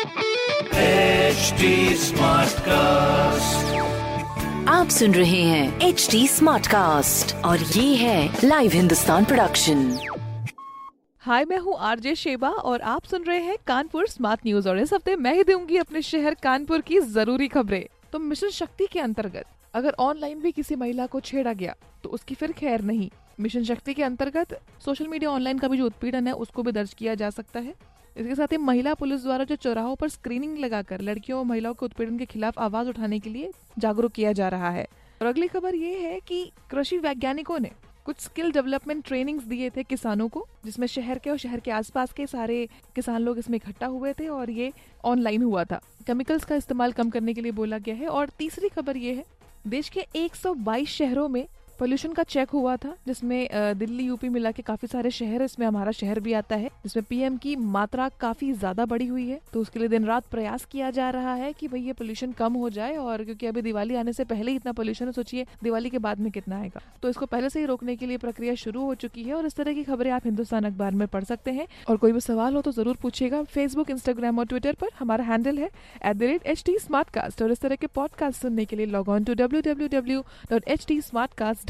HD Smartcast. आप सुन रहे हैं एच डी स्मार्ट कास्ट और ये है लाइव हिंदुस्तान प्रोडक्शन हाय मैं हूँ आरजे शेबा और आप सुन रहे हैं कानपुर स्मार्ट न्यूज़ और इस हफ़्ते मैं ही दूँगी अपने शहर कानपुर की ज़रूरी खबरें। तो मिशन शक्ति के अंतर्गत अगर ऑनलाइन भी किसी महिला को छेड़ा गया तो उसकी फिर खैर नहीं। मिशन शक्ति के अंतर्गत सोशल मीडिया ऑनलाइन का भी जो उत्पीड़न है उसको भी दर्ज किया जा सकता है। इसके साथ ही महिला पुलिस द्वारा जो चौराहों पर स्क्रीनिंग लगाकर लड़कियों और महिलाओं के उत्पीड़न के खिलाफ आवाज़ उठाने के लिए जागरूक किया जा रहा है। और अगली खबर ये है कि कृषि वैज्ञानिकों ने कुछ स्किल डेवलपमेंट ट्रेनिंग्स दिए थे किसानों को, जिसमें शहर के और शहर के आसपास के सारे किसान लोग इसमें इकट्ठा हुए थे और ये ऑनलाइन हुआ था। केमिकल्स का इस्तेमाल कम करने के लिए बोला गया है और तीसरी खबर ये है, देश के 122 शहरों में पोल्यूशन का चेक हुआ था, जिसमें दिल्ली यूपी मिला के काफ़ी सारे शहर, इसमें हमारा शहर भी आता है, जिसमें पीएम की मात्रा काफ़ी ज़्यादा बढ़ी हुई है। तो उसके लिए दिन रात प्रयास किया जा रहा है कि भाई ये पोल्यूशन कम हो जाए और क्योंकि अभी दिवाली आने से पहले ही इतना पोल्यूशन है, सोचिए दिवाली के बाद में कितना आएगा। तो इसको पहले से ही रोकने के लिए प्रक्रिया शुरू हो चुकी है और इस तरह की खबरें आप हिंदुस्तान अखबार में पढ़ सकते हैं। और कोई भी सवाल हो तो ज़रूर पूछिएगा। फेसबुक इंस्टाग्राम और ट्विटर पर हमारा हैंडल है एट और इस तरह के पॉडकास्ट सुनने के लिए log on to W W W dot H T dot